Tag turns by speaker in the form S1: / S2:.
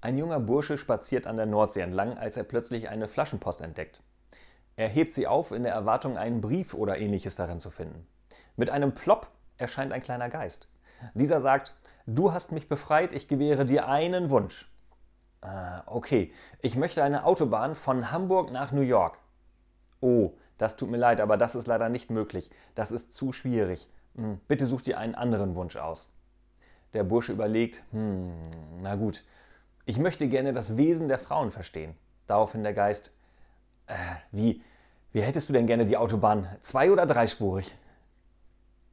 S1: Ein junger Bursche spaziert an der Nordsee entlang, als er plötzlich eine Flaschenpost entdeckt. Er hebt sie auf in der Erwartung, einen Brief oder ähnliches darin zu finden. Mit einem Plopp erscheint ein kleiner Geist. Dieser sagt, du hast mich befreit, ich gewähre dir einen Wunsch. Äh, okay, ich möchte eine Autobahn von Hamburg nach New York. Oh, das tut mir leid, aber das ist leider nicht möglich. Das ist zu schwierig. Hm, bitte such dir einen anderen Wunsch aus. Der Bursche überlegt, hm, na gut, ich möchte gerne das Wesen der Frauen verstehen. Daraufhin der Geist, äh, wie, wie hättest du denn gerne die Autobahn? Zwei- oder dreispurig?